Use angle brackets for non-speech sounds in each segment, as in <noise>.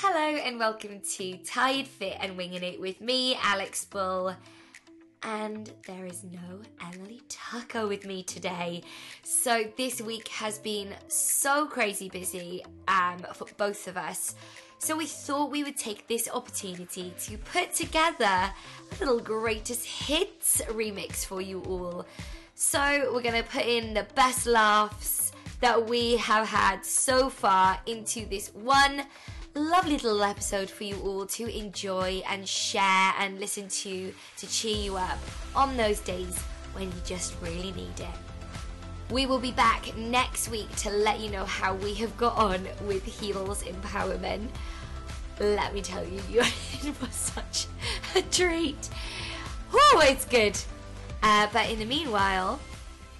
Hello and welcome to Tired Fit and Winging It with me, Alex Bull. And there is no Emily Tucker with me today. So this week has been so crazy busy um, for both of us. So we thought we would take this opportunity to put together a little greatest hits remix for you all. So we're gonna put in the best laughs that we have had so far into this one lovely little episode for you all to enjoy and share and listen to to cheer you up on those days when you just really need it. We will be back next week to let you know how we have got on with Heels Empowerment. Let me tell you, <laughs> you was such a treat. Oh, it's good. Uh, but in the meanwhile,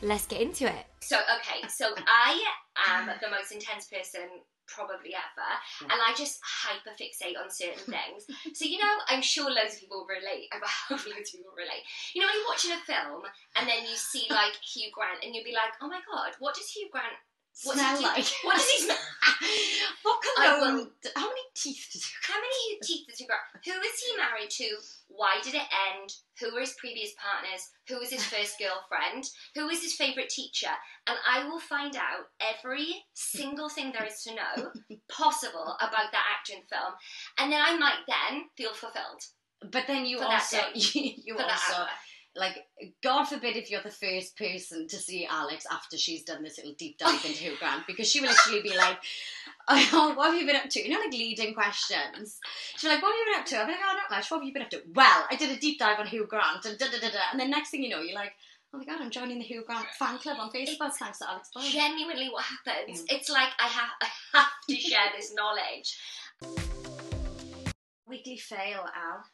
let's get into it. So okay, so I am the most intense person probably ever, hmm. and I just hyperfixate on certain <laughs> things. So you know, I'm sure loads of people relate. <laughs> I hope loads of people relate. You know, when you're watching a film and then you see <laughs> like Hugh Grant, and you'll be like, "Oh my god, what does Hugh Grant what smell like? <laughs> What does he smell? <laughs> What cologne? How many teeth does you How many teeth does Hugh Grant? Who is he married to? Why did it end? Who were his previous partners? Who was his first <laughs> girlfriend? Who was his favourite teacher? And I will find out every single thing there is to know possible about that actor in film. And then I might then feel fulfilled But then you also you, you also. Like God forbid if you're the first person to see Alex after she's done this little deep dive into Hugh Grant because she will literally be like, <laughs> oh, what have you been up to? You know, like leading questions. She'll be like, what have you been up to? Be like, oh, not much. What have you been up to? Well, I did a deep dive on Hugh Grant and da da da da. And then next thing you know, you're like, oh my god, I'm joining the Hugh Grant fan club on Facebook thanks to Alex Boyle. Genuinely, what happens? Mm. It's like I have, I have to share this knowledge. Weekly fail, Al.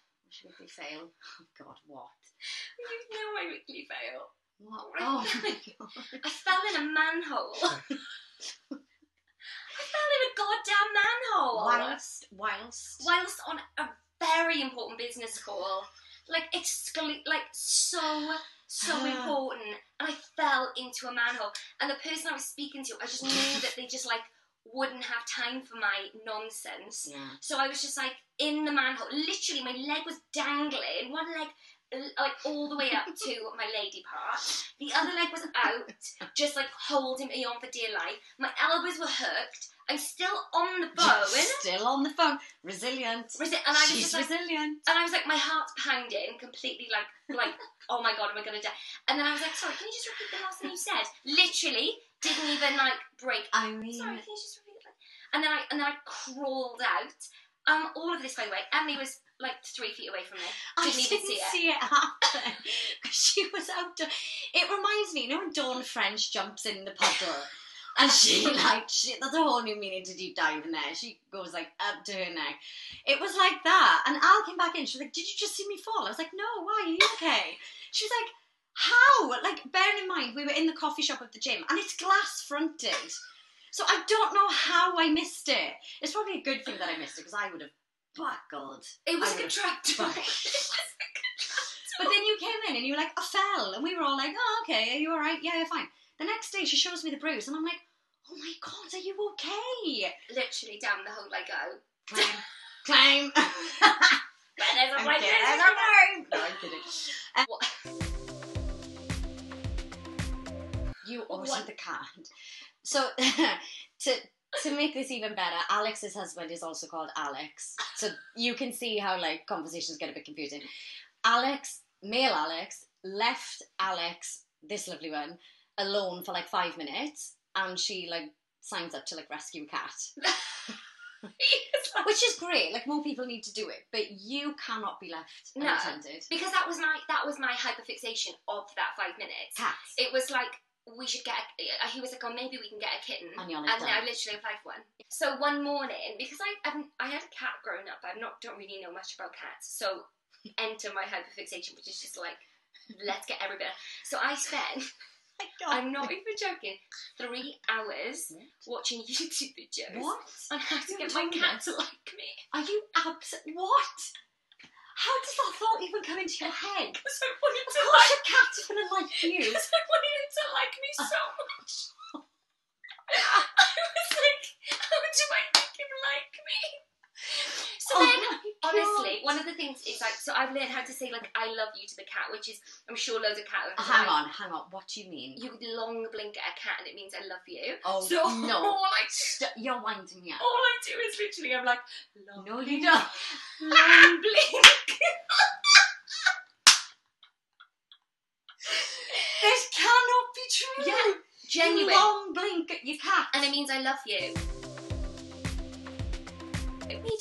Weekly fail? Oh god, what? You know my weekly fail. What? Oh my god. I fell in a manhole. <laughs> I fell in a goddamn manhole. Whilst, whilst. whilst on a very important business call. Like exclu- like so so <sighs> important, and I fell into a manhole. And the person I was speaking to, I just knew that they just like wouldn't have time for my nonsense. Yeah. So I was just like in the manhole. Literally, my leg was dangling. One leg. Like all the way up <laughs> to my lady part, the other leg was out, just like holding me on for dear life. My elbows were hooked. I'm still on the phone. Still on the phone. Resilient. Resi- and I was She's just like, resilient. and I was like, my heart's pounding, completely like, like, oh my god, am I gonna die? And then I was like, sorry, can you just repeat the last thing you said? Literally, didn't even like break. I mean, Sorry, can you just repeat it? And then I, and then I crawled out. Um, all of this, by the way, Emily was like three feet away from me. I Didn't didn't even see see it, it. happen. <laughs> she was out. It reminds me, you know, when Dawn French jumps in the puddle. <laughs> And she like she, there's a whole new meaning to deep dive in there. She goes like up to her neck. It was like that. And Al came back in. She was like, "Did you just see me fall?" I was like, "No. Why? Are you okay?" She was like, "How?" Like, bearing in mind we were in the coffee shop of the gym, and it's glass fronted. So I don't know how I missed it. It's probably a good thing that I missed it because I would have buckled. It was I a would've contractor. But then you came in and you were like, I fell. And we were all like, oh, okay, are you all right? Yeah, you're fine. The next day she shows me the bruise and I'm like, oh my God, are you okay? Literally down the hole I go. Climb. <laughs> There's a <laughs> I'm kidding. I'm No, I'm kidding. What? the cat. So <laughs> to to make this even better, Alex's husband is also called Alex. So you can see how like conversations get a bit confusing. Alex, male Alex, left Alex, this lovely one, alone for like five minutes, and she like signs up to like rescue a cat. <laughs> Which is great, like more people need to do it, but you cannot be left No. unattended. because that was my that was my hyperfixation of that five minutes. Cats. It was like we should get. A, uh, he was like, "Oh, maybe we can get a kitten." And you're like, and I literally applied for one. So one morning, because I I've, I had a cat growing up, I not don't really know much about cats. So <laughs> enter my hyperfixation, which is just like, let's get every bit. So I spent. <laughs> Oh I'm not even joking. Three hours watching <laughs> YouTube videos What? on how to You get my cat to like me. Are you abs- What? How does that thought even come into your head? <laughs> Because I wanted Of to course like. your cat's gonna like <laughs> you. Because I wanted him to like me so <laughs> much. I was like, how do I make him like me? Oh, one of the things is like, so I've learned how to say like "I love you" to the cat, which is I'm sure loads of cat. owners oh, hang like, on, hang on. What do you mean? You long blink at a cat and it means I love you. oh So no, <laughs> all I, St- you're winding me up. all I do is literally I'm like, long No, you don't. <laughs> long blink. This cannot be true. Yeah, genuine. Long blink at your cat. And it means I love you.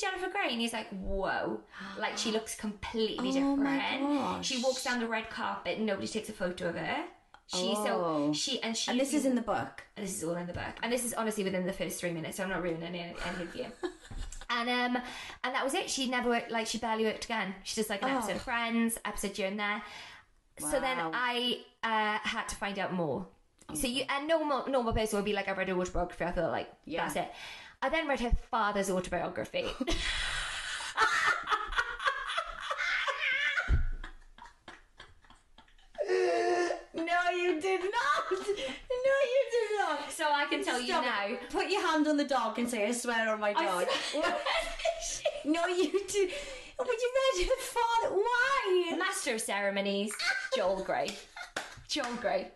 Jennifer Grey, and he's like, whoa. Like, she looks completely <gasps> Oh my different. gosh. She walks down the red carpet and nobody takes a photo of her. She's Oh. so she and she and this is in the book. and this is all in the book. And this is honestly within the first three minutes, so I'm not ruining any, any of you. <laughs> And um, and that was it. She never worked like she barely worked again. She just like an Oh. episode of Friends, episode here and there. So then I uh, had to find out more. So you a normal normal person would be like, I read her autobiography. I thought like Yeah. that's it. I then read her father's autobiography. <laughs> No, you did not. No, you did not. so I can tell you Stop now. Put your hand on the dog and say, I swear on my dog. no, you did. Oh, but you read her father. Why? Master of Ceremonies, Joel Grey. <laughs> Joel Grey.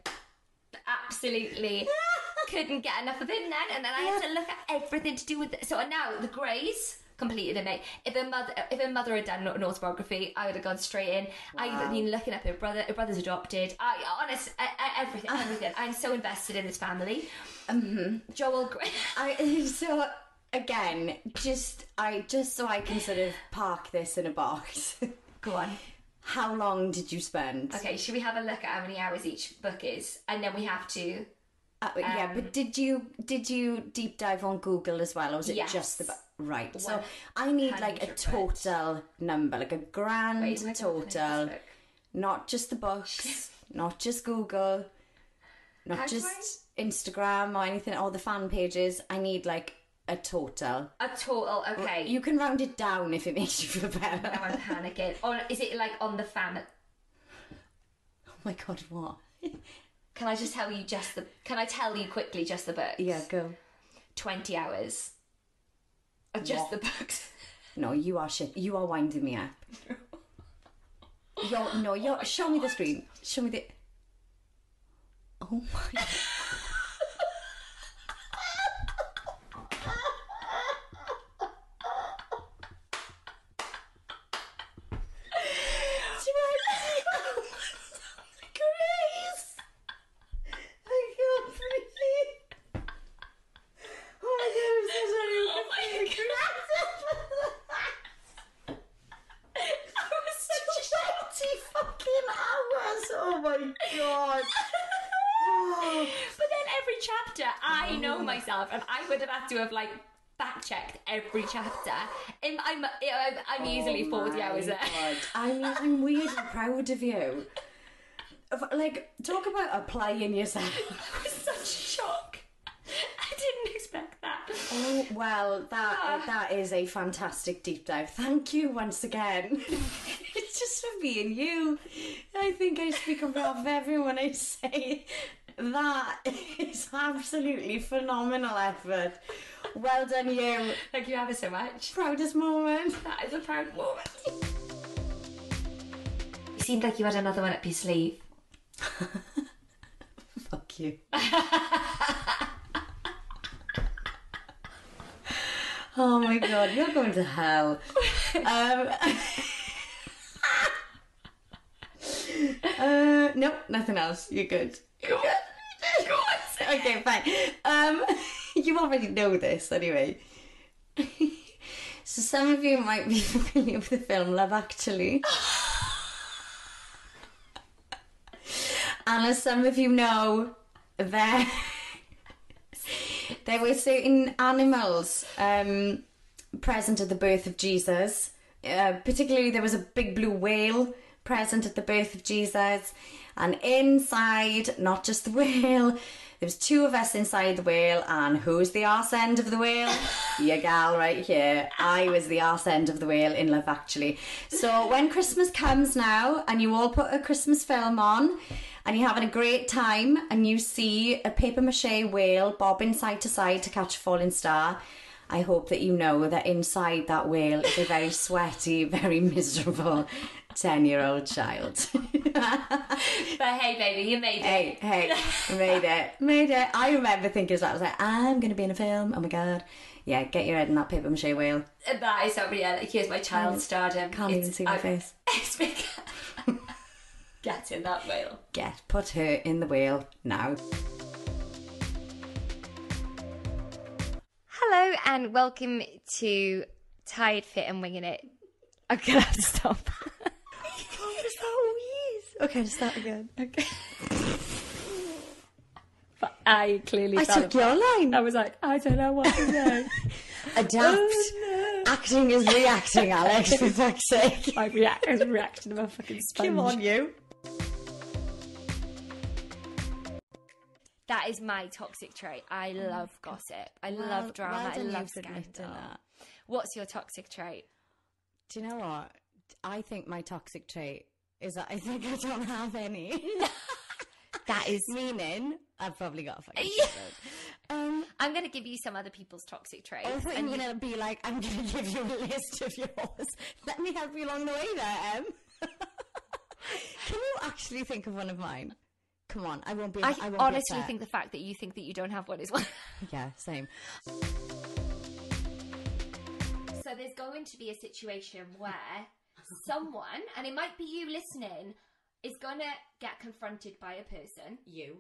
Absolutely ah. Couldn't get enough of him then, and then I had to look at everything to do with it. So now the Greys completed it, mate. If her mother, if her mother had done an autobiography, I would have gone straight in. I'd have been looking up her brother. Her brother's adopted. I honest, I, I, everything, everything. I'm so invested in this family. Mm-hmm. Joel Grey. <laughs> I <laughs> so again, just I just so I can sort of park this in a box. <laughs> Go on. How long did you spend? Okay, should we have a look at how many hours each book is, and then we have to. Uh, yeah, Um, but did you did you deep dive on Google as well, or was it Yes. just the right? So I need like a total number, like a grand Wait, am I gonna finish this total, not just the books, <laughs> not just Google, not How just Instagram or anything, or the fan pages. I need like a total. A total. Okay. You can round it down if it makes you feel better. Now I'm panicking. On is it like on the fan? <laughs> Oh my god, what? <laughs> Can I just tell you just the? Can I tell you quickly just the books? Yeah, go. Twenty hours. Of just What? the books. <laughs> No, you are shit. You are winding me up. <laughs> You're, no, you're. Show me the screen. Show me the. Oh my. <laughs> Grace! I can't breathe. Oh my god, I'm so sorry. Oh my Twenty fucking hours! Oh my god! Oh. But then every chapter, I know myself, and I would have had to have like fact checked every chapter. And I'm I'm, I'm oh easily Oh forty my hours there. God. <laughs> I mean, I'm weirdly proud of you. Like, talk about applying yourself. <laughs> <laughs> I was such a shock. I didn't expect that. Oh well, that ah. that is a fantastic deep dive. Thank you once again. it's just for being you. I think I speak on behalf of everyone. I say that <laughs> is absolutely phenomenal effort. Well done, you. Thank you ever so much. Proudest moment. That is a proud moment. You seemed like you had another one up your sleeve. <laughs> Fuck you. <laughs> oh my god, you're going to hell. Um, uh, nope, nothing else. You're good. You're good. <laughs> okay, fine. Um, <laughs> you already know this anyway. <laughs> so some of you might be familiar with the film Love Actually. And as some of you know, there there were certain animals um, present at the birth of Jesus. Uh, particularly, there was a big blue whale present at the birth of Jesus, and inside, not just the whale, there was two of us inside the whale, and who's the arse end of the whale? <laughs> Your gal right here. I was the arse end of the whale in Love Actually. So when Christmas comes now, and you all put a Christmas film on, and you're having a great time, and you see a paper mache whale bobbing side to side to catch a falling star, I hope that you know that inside that whale is a very sweaty, <laughs> very miserable 10 year old child. <laughs> But hey, baby, you made it. hey, hey, made it, <laughs> made it. I remember thinking as well, I was like, I'm going to be in a film. Oh my God. Yeah, get your head in that paper mache whale. That is else. Like, here's my child stardom. Can't even see my I- face. It's because... Get in that whale. Get, put her in the whale now. And welcome to Tired Fit and Winging It. I'm gonna have to stop. <laughs> Okay, to start again. Okay. But I clearly I took your line. I was like, I don't know what to <laughs> say. Adapt. Oh, Acting is reacting, Alex, for fuck's sake. <laughs> My react- I was reacting to my fucking sponge. Come on, you. That is my toxic trait. I love gossip. I love drama. I love scandal. What's your toxic trait? Do you know what? I think my toxic trait is that I think I don't have any. <laughs> That is. <laughs> Meaning, I've probably got a fucking Yeah. Um, I'm going to give you some other people's toxic traits. I thought you and were you- going to be like, I'm going <laughs> to give you a list of yours. Let me help you along the way there, Em. Can you actually think of one of mine? Come on, I won't be. I, I won't honestly be upset. think the fact that you think that you don't have one is <laughs> one. Yeah, same. So there's going to be a situation where someone, and it might be you listening, is going to get confronted by a person, You.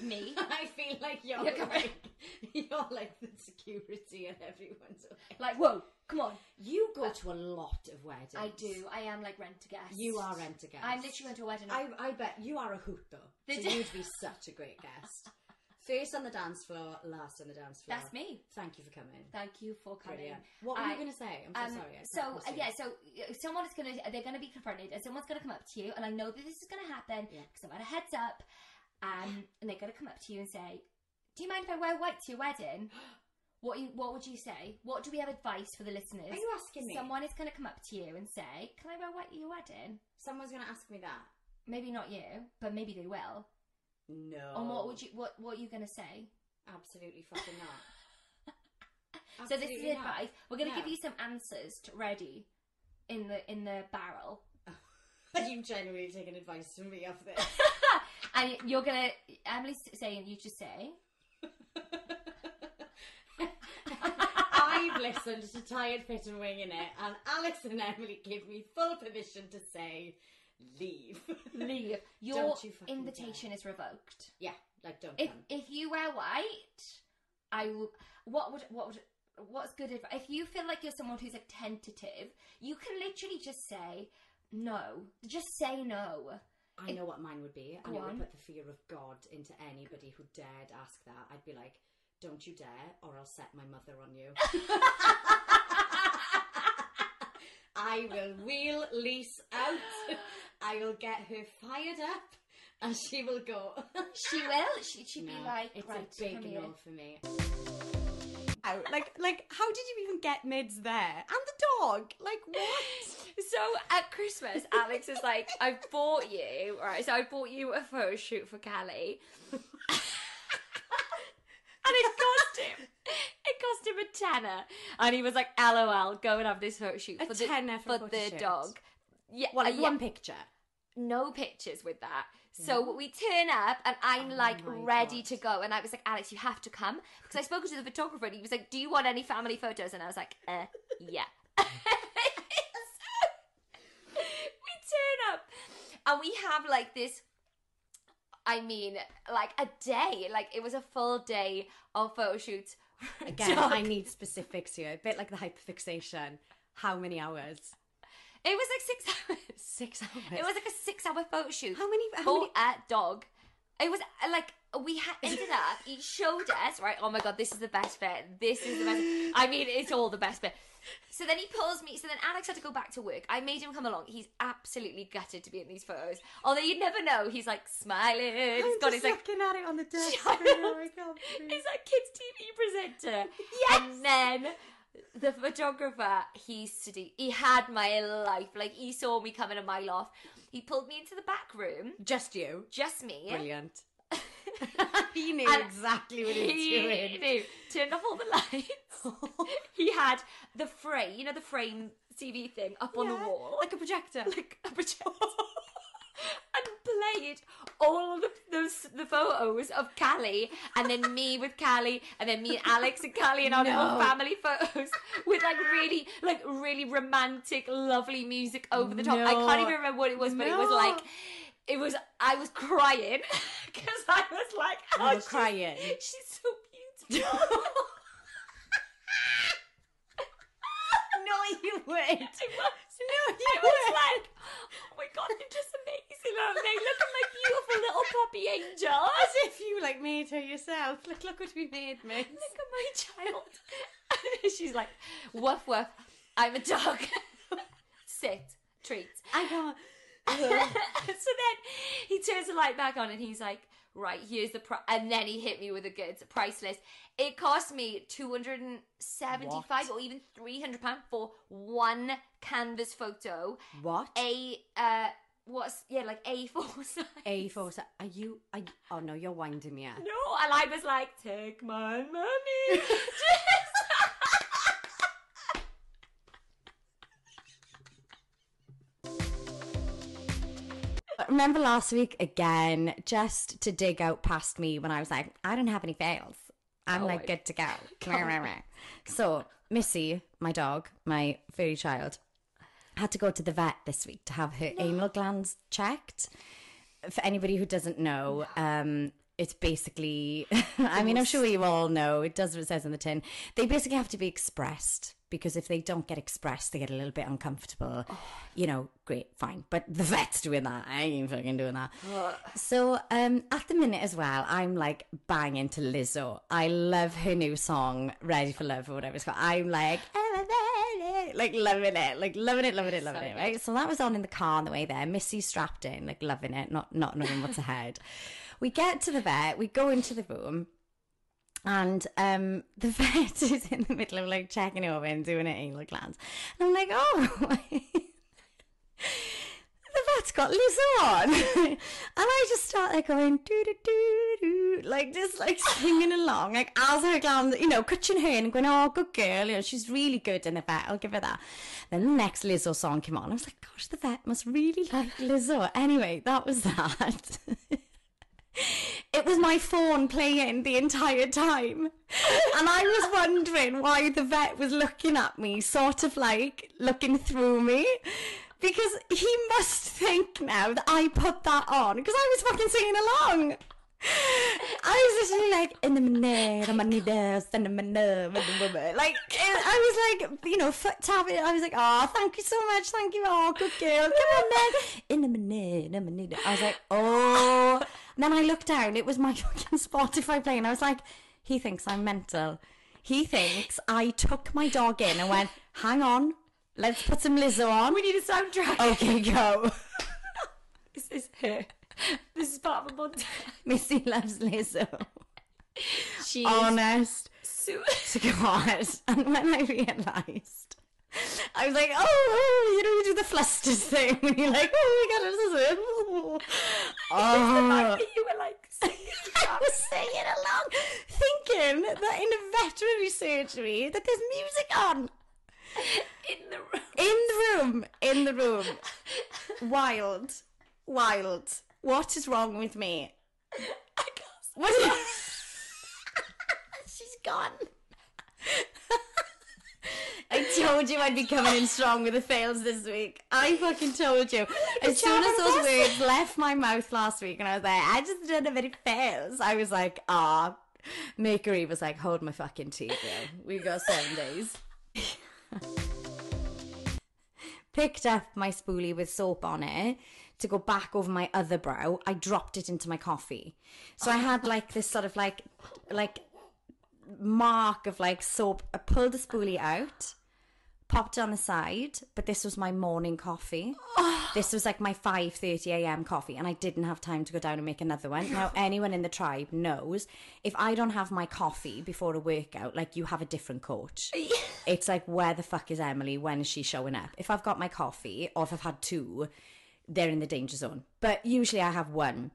me. <laughs> I feel like you're, You're correct. like <laughs> you're like the security and everyone's like. Like, whoa, come on. You go to a lot of weddings. I do. I am like rent a guest. You are rent a guest. I'm literally going to a wedding. I, I bet you are a hoot though. So you? you'd be such a great guest. <laughs> First on the dance floor, last on the dance floor. That's me. Thank you for coming. Thank you for coming. Brilliant. What were I- you going to say? I'm so Um, sorry. So uh, yeah, so someone is gonna they're gonna be confronted, and someone's gonna come up to you, and I know that this is gonna happen Yeah. because I've had a heads up, um, and they're gonna come up to you and say, "Do you mind if I wear white to your wedding?" <gasps> What you what would you say? What do we have advice for the listeners? Are you asking me? Someone is gonna come up to you and say, "Can I wear white at your wedding?" Someone's going to ask me that. Maybe not you, but maybe they will. No. And what would you what what are you gonna say? Absolutely fucking not. <laughs> so this is not. advice. We're gonna No. give you some answers to ready in the in the barrel. <laughs> Are you genuinely taking advice from me off this? <laughs> and you're gonna Emily's saying you just say I've listened to Tired Fit and Winging It, and Alex and Emily give me full permission to say, leave. leave. <laughs> Your Don't you fucking invitation is revoked. yeah, like don't If come. if you wear white, I will. What would what would what's good advice? If you feel like you're someone who's like tentative, you can literally just say no. Just say no. I know what mine would be, and Go it would on. put the fear of God into anybody who dared ask that. I'd be like, don't you dare, or I'll set my mother on you. <laughs> I will wheel Lise out. I will get her fired up, and she will go. She will. She she'd No, be like, it's right, a big no for me. Like, like, how did you even get mids there? And the dog? Like, what? <laughs> So at Christmas, Alex is like, I bought you, right? So I bought you a photo shoot for Kelly. and it cost him, it cost him a tenner. And he was like, LOL, go and have this photo shoot A for the, tenner for a the shoot? dog. Yeah, Well, like uh, yeah, one picture. no pictures with that. So we turn up and I'm like Oh my ready God. to go. And I was like, Alex, you have to come. Because I spoke to the photographer and he was like, Do you want any family photos? And I was like, uh, yeah. <laughs> we turn up and we have like this I mean, like a day. Like it was a full day of photo shoots. <laughs> Again. I need specifics here. A bit like the hyperfixation. How many hours? It was like six hours. Six hours. It was like a six-hour photo shoot. How many? How for many? a dog. It was uh, like we had ended up. He showed us right. Oh my god, this is the best bit. This is the best. I mean, it's all the best bit. So then he pulls me. So then Alex had to go back to work. I made him come along. He's absolutely gutted to be in these photos. Although you'd never know. He's like smiling. He's I'm got just his like looking at it on the <laughs> desk. Oh, I can't believe- He's like kids TV presenter. <laughs> Yes. And then the photographer, he studied. He had my life. Like he saw me coming a mile off. He pulled me into the back room. Just you. Just me. Brilliant. <laughs> he knew And exactly what he was he doing. knew. Turned off all the lights. <laughs> he had the frame, you know, the frame TV thing up on the wall, like a projector. like a projector, <laughs> and played all of the, those the photos of Callie, and then me with Callie, and then me and Alex and Callie, and our little No. family photos with like really, like really romantic, lovely music over the top. I can't even remember what it was, but it was like. It was. I was crying because <laughs> I was like, You "Oh, were crying. <laughs> She's, so beautiful." <laughs> no, you weren't. I was, No, you I was weren't. like, oh my god, you're just amazing, aren't they? Look at my beautiful little puppy angel. As if you like made her yourself. Look, look what we made, mate. Look at my child. She's like, woof woof, I'm a dog. Sit, treat. I can't. so then he turns the light back on and he's like, right, here's the price. And then he hit me with a goods price list. It cost me 275 or even 300 pounds for one canvas photo. What? A, uh, what's, yeah, like A4 <laughs> size. A for are you? Are you oh no, you're winding me up. No, and I was like, take my money. <laughs> Remember last week again, just to dig out past me when I was like, I don't have any fails. I'm Oh like good to go. <laughs> So Missy, my dog, my furry child, had to go to the vet this week to have her anal glands checked. For anybody who doesn't know, um, it's basically, <laughs> I mean, I'm sure you all know, it does what it says on the tin. They basically have to be expressed because if they don't get expressed, they get a little bit uncomfortable. You know, great, fine. But <laughs> the vet's doing that. I ain't fucking doing that. So um, at the minute as well, I'm like banging to Lizzo. I love her new song, Ready for Love or whatever it's called. I'm like, like loving it, like loving it, loving it, loving it, right? So that was on in the car on the way there. Missy strapped in, like loving it, not not knowing what's <laughs> ahead. We get to the vet, we go into the room, and um, <laughs> the vet is in the middle of like checking over and doing an anal glands. And I'm like, oh, <laughs> the vet's got Lizzo on. <laughs> and I just start like going, doo doo doo doo, like just like singing along, like as her glands, you know, catching her and going, oh, good girl, you know, she's really good in the vet, I'll give her that. Then the next Lizzo song came on. I was like, gosh, the vet must really like Lizzo. Anyway, that was that. It was my phone playing the entire time. And I was wondering why the vet was looking at me, sort of like looking through me. Because he must think now that I put that on because I was fucking singing along. I literally like in the minute, I'm in the minute, like I was like, you know, foot tapping. I was like, oh, thank you so much, thank you, oh, good girl, come on then, in the minute, in the minute. I was like, oh. And then I looked down, it was my fucking <laughs> Spotify playing. I was like, he thinks I'm mental. He thinks I took my dog in and went, hang on, let's put some Lizzo on. we need a soundtrack. Okay, go. <laughs> This is her. This is part of a montage. <laughs> Missy loves Lizzo. She Honest so <laughs> to God. <laughs> And when I realised, I was like, oh, oh, you know, you do the flusters thing <laughs> when you're like, oh my God, this is it. Oh. you were like singing. I was singing along, thinking that in a veterinary surgery that there's music on. in the room. In the room, in the room. Wild, wild. What is wrong with me? I can't. What is... Gone. I told you I'd be coming in strong with the fails this week. I fucking told you. As soon as those words left my mouth last week and I was like, I just don't have any fails, I was like, ah. Makery was like, hold my fucking tea, girl. We got seven days. Picked up my spoolie with soap on it to go back over my other brow. I dropped it into my coffee. So I had like this sort of like, like mark of like soap. I pulled the spoolie out, popped it on the side, but this was my morning coffee. <sighs> This was like my 5:30 a.m. coffee and I didn't have time to go down and make another one. Now <laughs> anyone in the tribe knows if I don't have my coffee before a workout, like you have a different coach. <laughs> It's like where the fuck is Emily? When is she showing up? If I've got my coffee or if I've had two, they're in the danger zone. But usually I have one.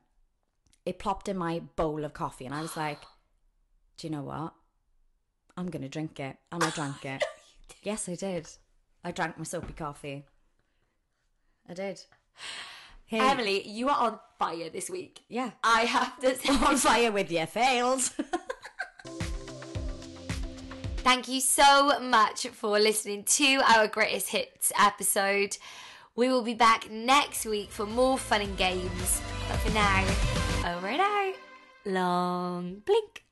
it plopped in my bowl of coffee, and I was like, <gasps> "Do you know what? I'm gonna drink it," and I drank it. <laughs> yes, I did. I drank my soapy coffee. I did. Hey, Emily, you are on fire this week. yeah, I have to <laughs> say. on fire with your fails. <laughs> Thank you so much for listening to our greatest hits episode. We will be back next week for more fun and games. But for now, over and out. Long blink.